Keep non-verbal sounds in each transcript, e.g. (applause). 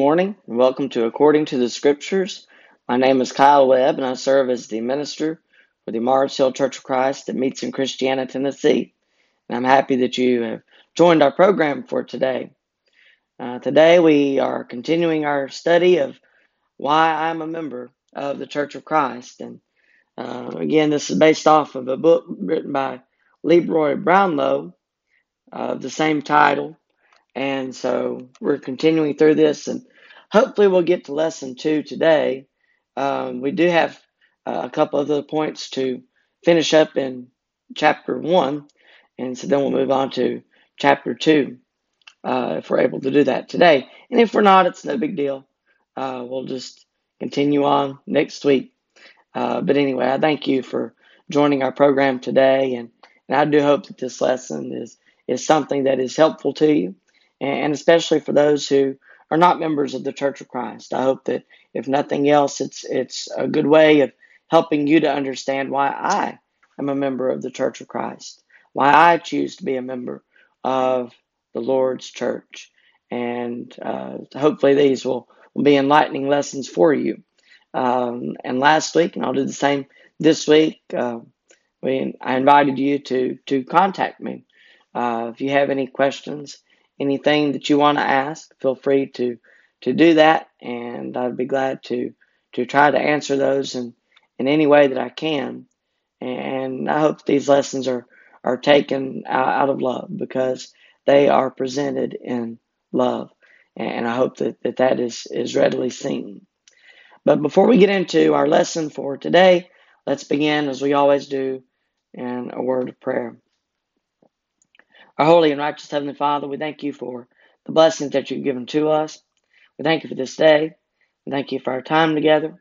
morning and welcome to According to the Scriptures. My name is Kyle Webb and I serve as the minister for the Mars Hill Church of Christ that meets in Christiana, Tennessee. And I'm happy that you have joined our program for today. Uh, today we are continuing our study of why I'm a member of the Church of Christ. And uh, again, this is based off of a book written by Leroy Brownlow of the same title and so we're continuing through this, and hopefully we'll get to lesson two today. Um, we do have uh, a couple other points to finish up in chapter one, and so then we'll move on to chapter two uh, if we're able to do that today. And if we're not, it's no big deal. Uh, we'll just continue on next week. Uh, but anyway, I thank you for joining our program today, and, and I do hope that this lesson is is something that is helpful to you and especially for those who are not members of the Church of Christ. I hope that if nothing else, it's it's a good way of helping you to understand why I am a member of the Church of Christ, why I choose to be a member of the Lord's church, and uh, hopefully these will, will be enlightening lessons for you. Um, and last week, and I'll do the same this week. Uh, we, I invited you to to contact me uh, if you have any questions anything that you want to ask, feel free to to do that, and I'd be glad to to try to answer those in in any way that I can. And I hope these lessons are are taken out of love because they are presented in love, and I hope that that, that is is readily seen. But before we get into our lesson for today, let's begin as we always do in a word of prayer. Our holy and righteous Heavenly Father, we thank you for the blessings that you've given to us. We thank you for this day. We thank you for our time together.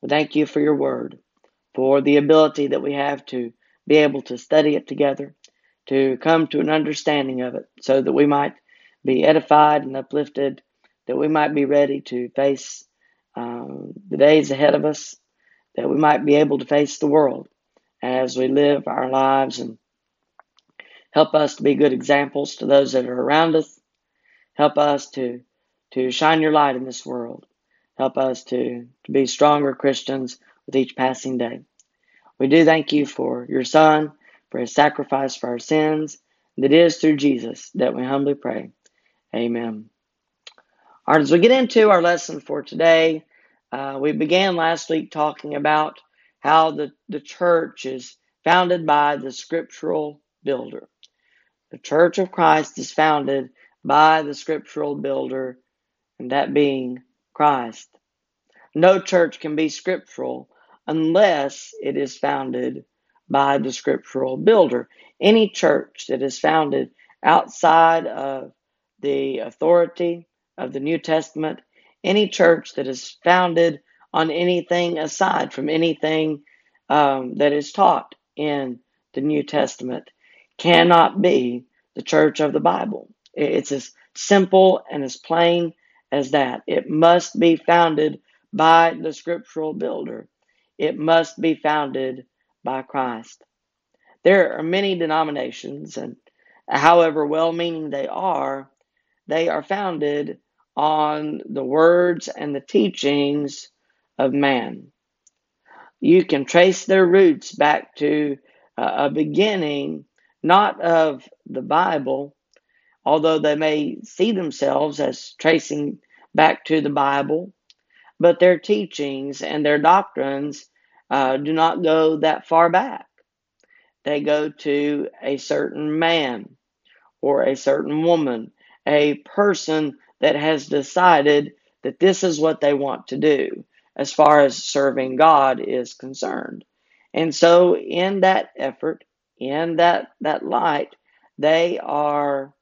We thank you for your word, for the ability that we have to be able to study it together, to come to an understanding of it, so that we might be edified and uplifted, that we might be ready to face um, the days ahead of us, that we might be able to face the world as we live our lives and Help us to be good examples to those that are around us. Help us to, to shine your light in this world. Help us to, to be stronger Christians with each passing day. We do thank you for your Son, for his sacrifice for our sins. That is through Jesus that we humbly pray. Amen. All right, as we get into our lesson for today, uh, we began last week talking about how the, the church is founded by the scriptural builder. The Church of Christ is founded by the scriptural builder, and that being Christ. No church can be scriptural unless it is founded by the scriptural builder. Any church that is founded outside of the authority of the New Testament, any church that is founded on anything aside from anything um, that is taught in the New Testament, cannot be the church of the Bible. It's as simple and as plain as that. It must be founded by the scriptural builder. It must be founded by Christ. There are many denominations, and however well meaning they are, they are founded on the words and the teachings of man. You can trace their roots back to uh, a beginning not of the Bible, although they may see themselves as tracing back to the Bible, but their teachings and their doctrines uh, do not go that far back. They go to a certain man or a certain woman, a person that has decided that this is what they want to do as far as serving God is concerned. And so, in that effort, in that, that light, they are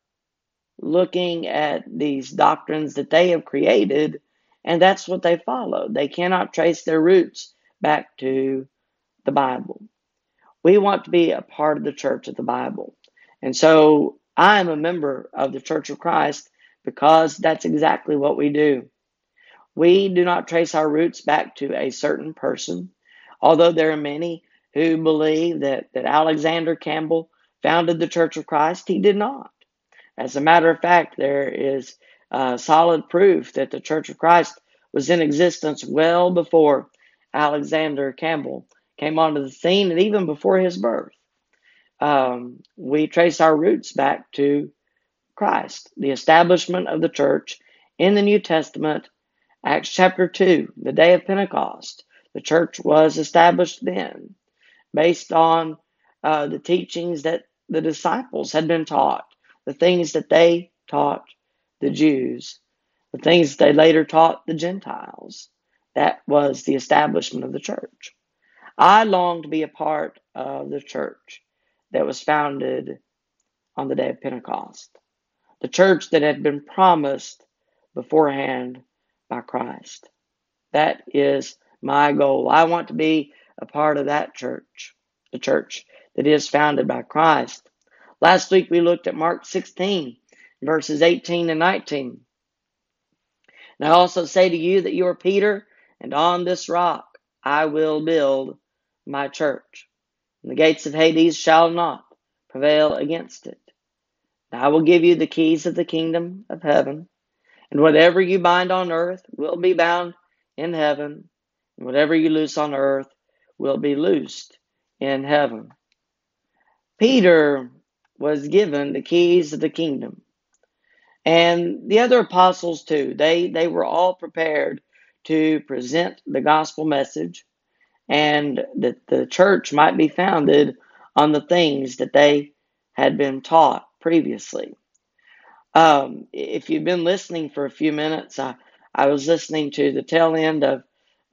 looking at these doctrines that they have created, and that's what they follow. They cannot trace their roots back to the Bible. We want to be a part of the church of the Bible. And so I am a member of the Church of Christ because that's exactly what we do. We do not trace our roots back to a certain person, although there are many who believe that, that Alexander Campbell founded the Church of Christ. He did not. As a matter of fact, there is uh, solid proof that the Church of Christ was in existence well before Alexander Campbell came onto the scene and even before his birth. Um, we trace our roots back to Christ, the establishment of the church in the New Testament, Acts chapter 2, the day of Pentecost. The church was established then based on uh, the teachings that the disciples had been taught, the things that they taught the Jews, the things they later taught the Gentiles. That was the establishment of the church. I long to be a part of the church that was founded on the day of Pentecost, the church that had been promised beforehand by Christ. That is my goal. I want to be a part of that church, the church that is founded by Christ. Last week we looked at Mark 16, verses 18 and 19. And I also say to you that you are Peter, and on this rock I will build my church. And the gates of Hades shall not prevail against it. And I will give you the keys of the kingdom of heaven. And whatever you bind on earth will be bound in heaven, and whatever you loose on earth will be loosed in heaven. Peter was given the keys of the kingdom. And the other apostles too. They they were all prepared to present the gospel message and that the church might be founded on the things that they had been taught previously. Um, if you've been listening for a few minutes, I, I was listening to the tail end of,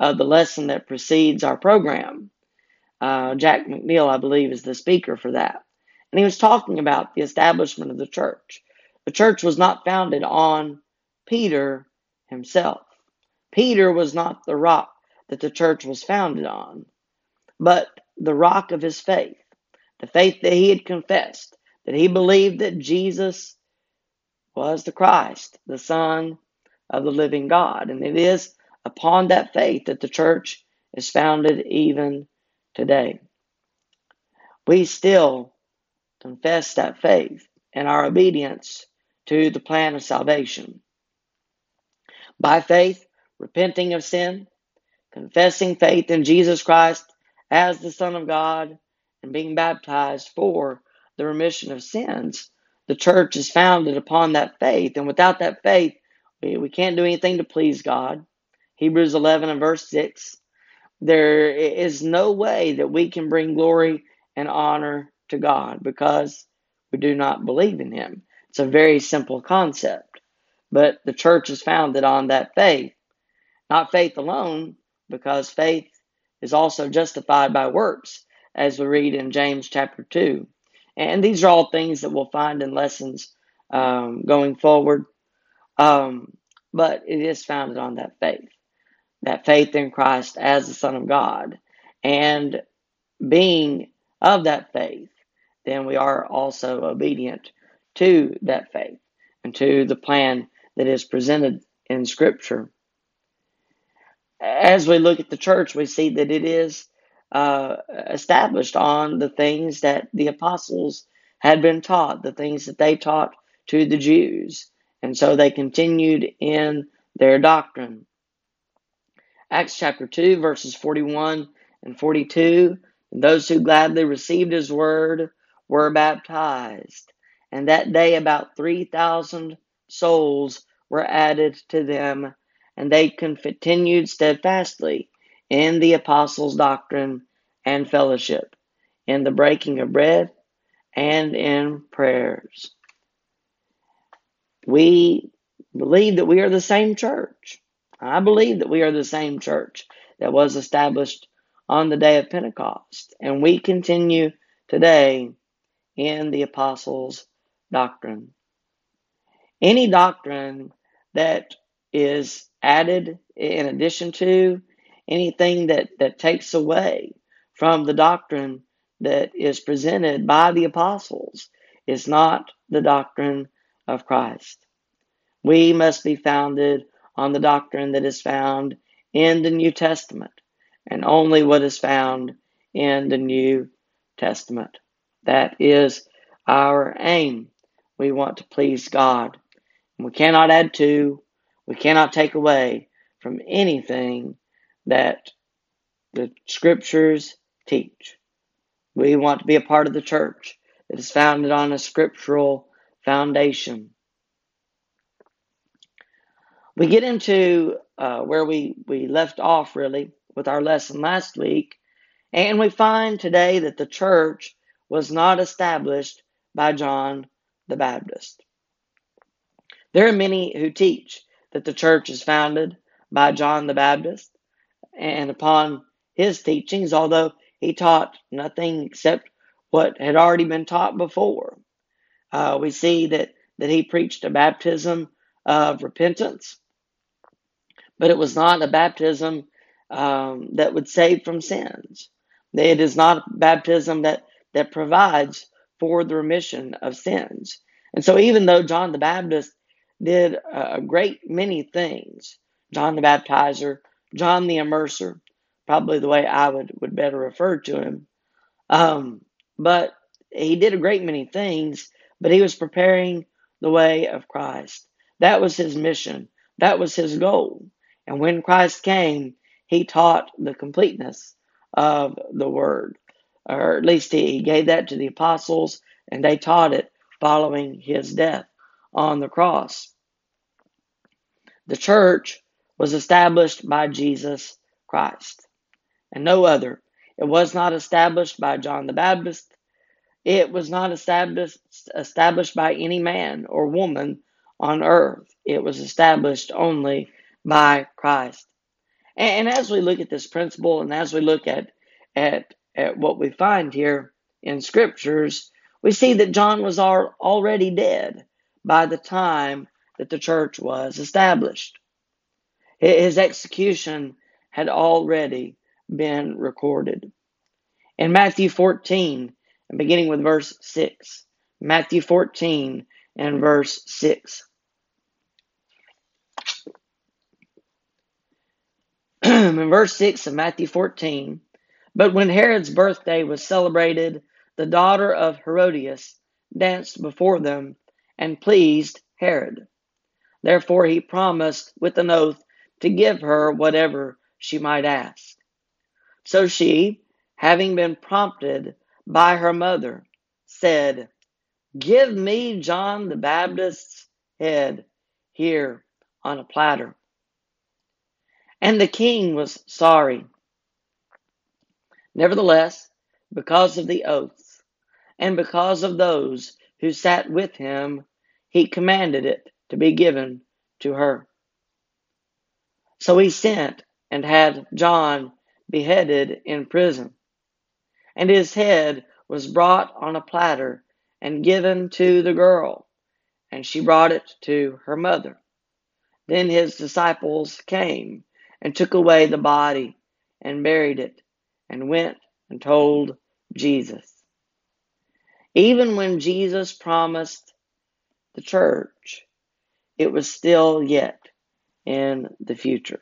of the lesson that precedes our program. Uh, Jack McNeil, I believe, is the speaker for that. And he was talking about the establishment of the church. The church was not founded on Peter himself. Peter was not the rock that the church was founded on, but the rock of his faith, the faith that he had confessed, that he believed that Jesus was the Christ, the Son of the living God. And it is upon that faith that the church is founded even today. We still confess that faith and our obedience to the plan of salvation. By faith, repenting of sin, confessing faith in Jesus Christ as the Son of God, and being baptized for the remission of sins, the church is founded upon that faith. And without that faith, we, we can't do anything to please God. Hebrews 11 and verse 6. There is no way that we can bring glory and honor to God because we do not believe in Him. It's a very simple concept. But the church is founded on that faith. Not faith alone, because faith is also justified by works, as we read in James chapter 2. And these are all things that we'll find in lessons um, going forward. Um, but it is founded on that faith, that faith in Christ as the Son of God. And being of that faith, then we are also obedient to that faith and to the plan that is presented in Scripture. As we look at the church, we see that it is uh, established on the things that the apostles had been taught, the things that they taught to the Jews. And so they continued in their doctrine. Acts chapter 2, verses 41 and 42. And those who gladly received his word were baptized. And that day about 3,000 souls were added to them, and they continued steadfastly in the apostles' doctrine and fellowship, in the breaking of bread, and in prayers. We believe that we are the same church. I believe that we are the same church that was established on the day of Pentecost, and we continue today in the apostles' doctrine. Any doctrine that is added in addition to anything that, that takes away from the doctrine that is presented by the apostles is not the doctrine of Christ. We must be founded on the doctrine that is found in the New Testament and only what is found in the New Testament. That is our aim. We want to please God. We cannot add to, we cannot take away from anything that the scriptures teach. We want to be a part of the church that is founded on a scriptural foundation. We get into uh, where we, we left off, really, with our lesson last week, and we find today that the church was not established by John the Baptist. There are many who teach that the church is founded by John the Baptist and upon his teachings, although he taught nothing except what had already been taught before. Uh, we see that, that he preached a baptism of repentance, but it was not a baptism um, that would save from sins. It is not a baptism that, that provides for the remission of sins. And so, even though John the Baptist did a great many things, John the Baptizer, John the Immerser, probably the way I would, would better refer to him, um, but he did a great many things, but he was preparing the way of Christ. That was his mission, that was his goal. And when Christ came, he taught the completeness of the word, or at least he gave that to the apostles, and they taught it following his death on the cross. The church was established by Jesus Christ and no other. It was not established by John the Baptist. It was not established, established by any man or woman on earth. It was established only by Christ. And, and as we look at this principle and as we look at, at, at what we find here in scriptures, we see that John was already dead by the time that the church was established. His execution had already been recorded. In Matthew 14, beginning with verse 6, Matthew 14 and verse 6. (clears throat) in verse 6 of Matthew 14, but when Herod's birthday was celebrated, the daughter of Herodias danced before them and pleased Herod. Therefore he promised with an oath to give her whatever she might ask. So she, having been prompted by her mother, said, Give me John the Baptist's head here on a platter. And the king was sorry. Nevertheless, because of the oaths, and because of those who sat with him, he commanded it to be given to her. So he sent and had John beheaded in prison. And his head was brought on a platter and given to the girl, and she brought it to her mother. Then his disciples came and took away the body and buried it and went and told Jesus. Even when Jesus promised the church, it was still yet in the future.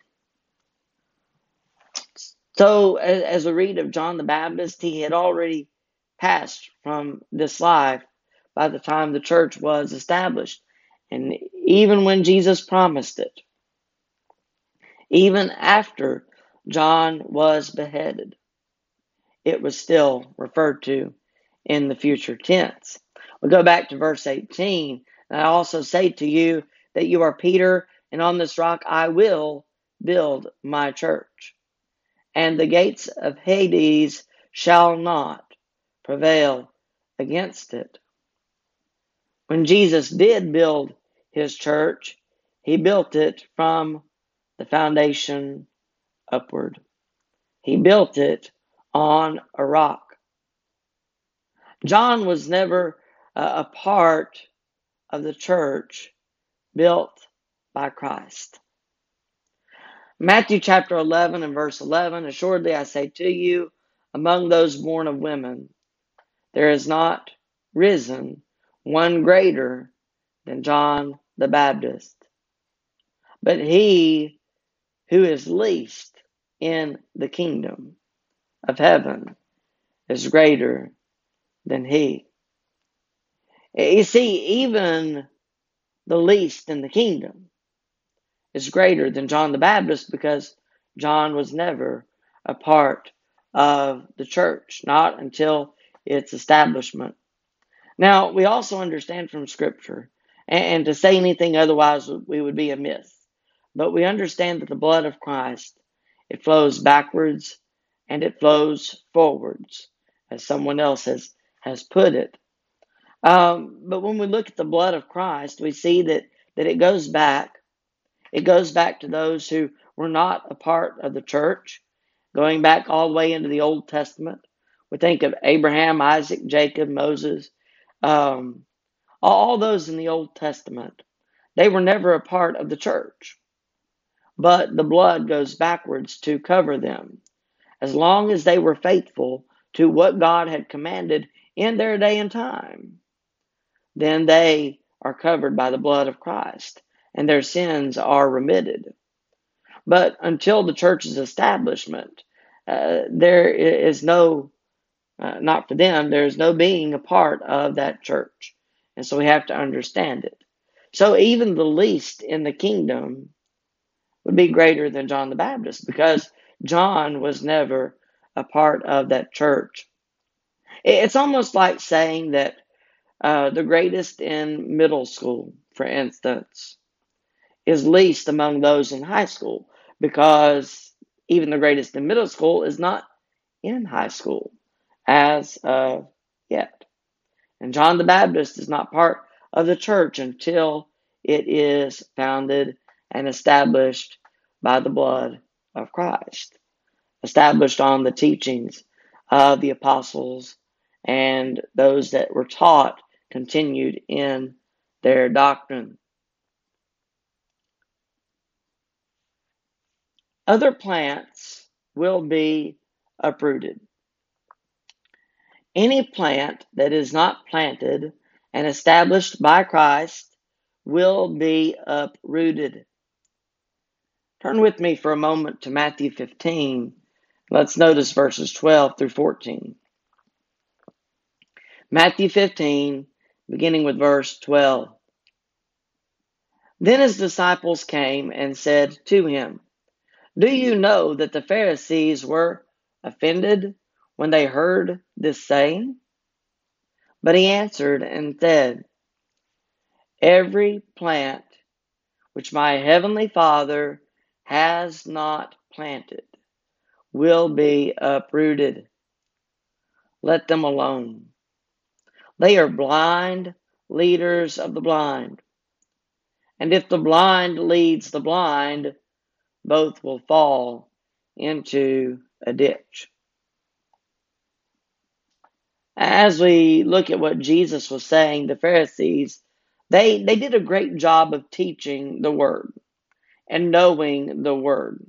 So, as, we read of John the Baptist, he had already passed from this life by the time the church was established. And even when Jesus promised it, even after John was beheaded, it was still referred to in the future tense. We go back to verse 18. And I also say to you that you are Peter, and on this rock I will build my church and the gates of Hades shall not prevail against it. When Jesus did build his church, he built it from the foundation upward. He built it on a rock. John was never uh, a part of the church built by Christ. Matthew chapter 11 and verse 11 Assuredly I say to you, among those born of women, there is not risen one greater than John the Baptist. But he who is least in the kingdom of heaven is greater than he. You see, even the least in the kingdom is greater than John the Baptist because John was never a part of the church, not until its establishment. Now, we also understand from Scripture, and to say anything otherwise, we would be amiss. But we understand that the blood of Christ, it flows backwards and it flows forwards, as someone else has, has put it. Um, but when we look at the blood of Christ, we see that, that it goes back. It goes back to those who were not a part of the church, going back all the way into the Old Testament. We think of Abraham, Isaac, Jacob, Moses, um, all those in the Old Testament. They were never a part of the church, but the blood goes backwards to cover them. As long as they were faithful to what God had commanded in their day and time, then they are covered by the blood of Christ and their sins are remitted. But until the church's establishment, uh, there is no, uh, not for them, there is no being a part of that church. And so we have to understand it. So even the least in the kingdom would be greater than John the Baptist because John was never a part of that church. It's almost like saying that uh, the greatest in middle school, for instance, is least among those in high school because even the greatest in middle school is not in high school as of yet. And John the Baptist is not part of the church until it is founded and established by the blood of Christ, established on the teachings of the apostles and those that were taught continued in their doctrine. Other plants will be uprooted. Any plant that is not planted and established by Christ will be uprooted. Turn with me for a moment to Matthew 15. Let's notice verses 12 through 14. Matthew 15, beginning with verse 12. Then his disciples came and said to him, Do you know that the Pharisees were offended when they heard this saying? But he answered and said, Every plant which my heavenly Father has not planted will be uprooted. Let them alone. They are blind leaders of the blind. And if the blind leads the blind, both will fall into a ditch. As we look at what Jesus was saying, the Pharisees, they, they did a great job of teaching the word and knowing the word.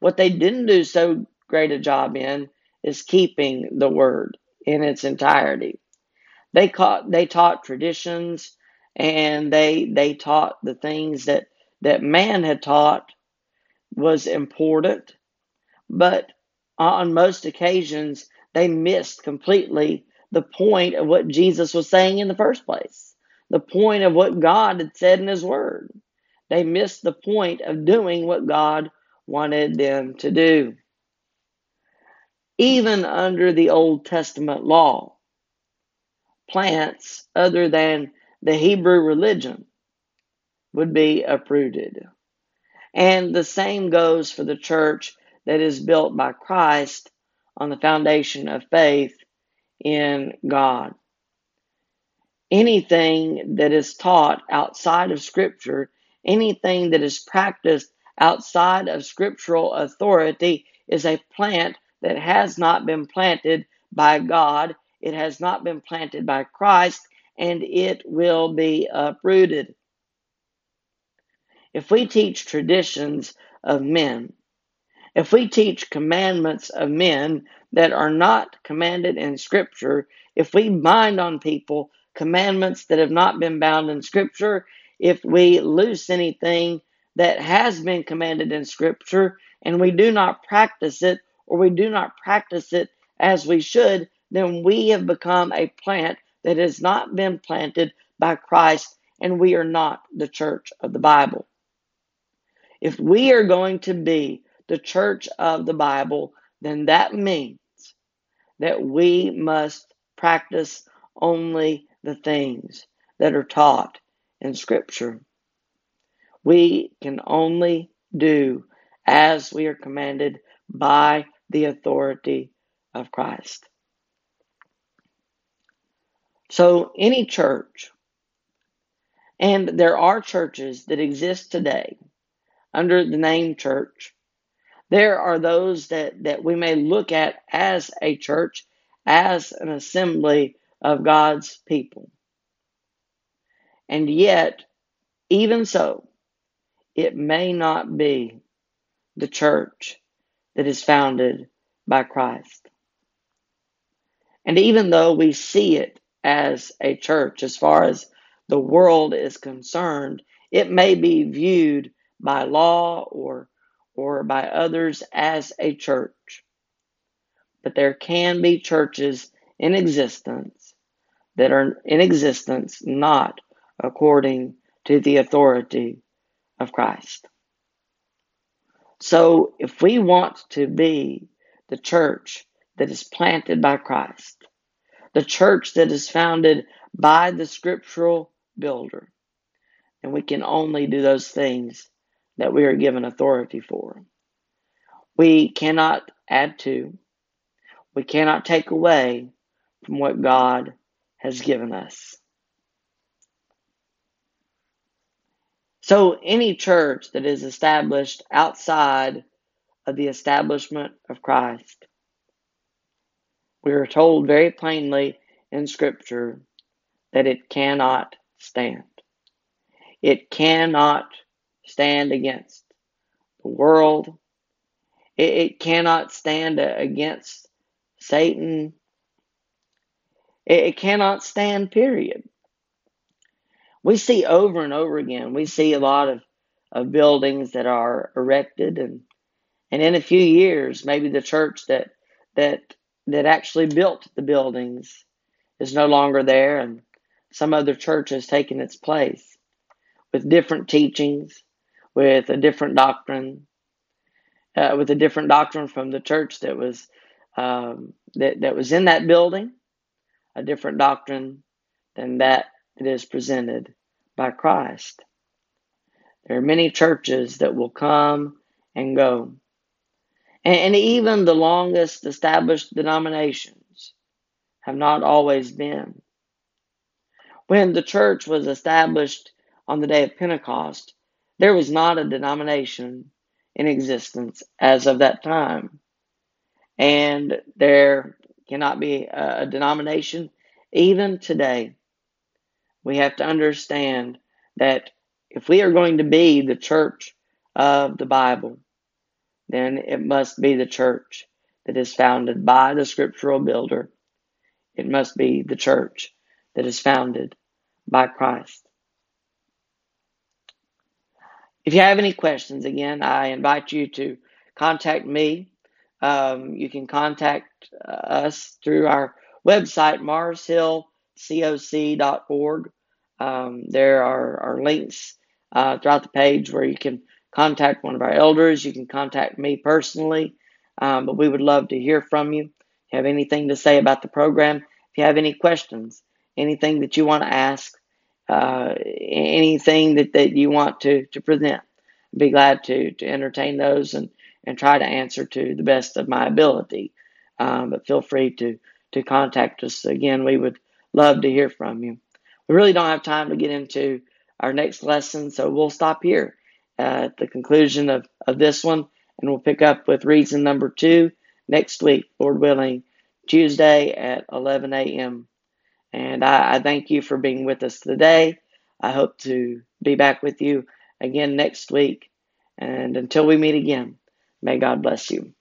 What they didn't do so great a job in is keeping the word in its entirety. They caught, they taught traditions and they they taught the things that that man had taught was important, but on most occasions they missed completely the point of what Jesus was saying in the first place, the point of what God had said in His Word. They missed the point of doing what God wanted them to do. Even under the Old Testament law, plants other than the Hebrew religion would be uprooted. And the same goes for the church that is built by Christ on the foundation of faith in God. Anything that is taught outside of Scripture Anything that is practiced outside of scriptural authority is a plant that has not been planted by God. It has not been planted by Christ, and it will be uprooted. If we teach traditions of men, if we teach commandments of men that are not commanded in Scripture, if we bind on people commandments that have not been bound in Scripture, if we loose anything that has been commanded in Scripture and we do not practice it or we do not practice it as we should, then we have become a plant that has not been planted by Christ and we are not the church of the Bible. If we are going to be the church of the Bible, then that means that we must practice only the things that are taught in Scripture. We can only do as we are commanded by the authority of Christ. So, any church, and there are churches that exist today under the name church, there are those that, that we may look at as a church, as an assembly of God's people. And yet, even so, it may not be the church that is founded by Christ. And even though we see it as a church, as far as the world is concerned, it may be viewed by law or or by others as a church. But there can be churches in existence that are in existence not according to the authority of Christ. So if we want to be the church that is planted by Christ, the church that is founded by the scriptural builder, and we can only do those things that we are given authority for. We cannot add to, we cannot take away from what God has given us. So, any church that is established outside of the establishment of Christ, we are told very plainly in Scripture that it cannot stand. It cannot stand against the world. It, it cannot stand against Satan. It, it cannot stand, period. We see over and over again, we see a lot of, of buildings that are erected and and in a few years maybe the church that that that actually built the buildings is no longer there and some other church has taken its place with different teachings with a different doctrine, uh, with a different doctrine from the church that was um, that that was in that building, a different doctrine than that that is presented by Christ. There are many churches that will come and go, and, and even the longest established denominations have not always been. When the church was established on the day of Pentecost, there was not a denomination in existence as of that time. And there cannot be a, denomination even today. We have to understand that if we are going to be the church of the Bible, then it must be the church that is founded by the scriptural builder. It must be the church that is founded by Christ. If you have any questions, again, I invite you to contact me. Um, you can contact uh, us through our website, marshillcoc.org. Um, there are, are links uh, throughout the page where you can contact one of our elders. You can contact me personally, um, but we would love to hear from you. If you have anything to say about the program, if you have any questions, anything that you want to ask, uh, anything that, that you want to, to present. I'd be glad to, to entertain those and, and try to answer to the best of my ability. Um, but feel free to, to contact us. Again, we would love to hear from you. We really don't have time to get into our next lesson, so we'll stop here at the conclusion of, of this one, and we'll pick up with reason number two next week, Lord willing, Tuesday at 11 a.m. And I, I thank you for being with us today. I hope to be back with you again next week. And until we meet again, may God bless you.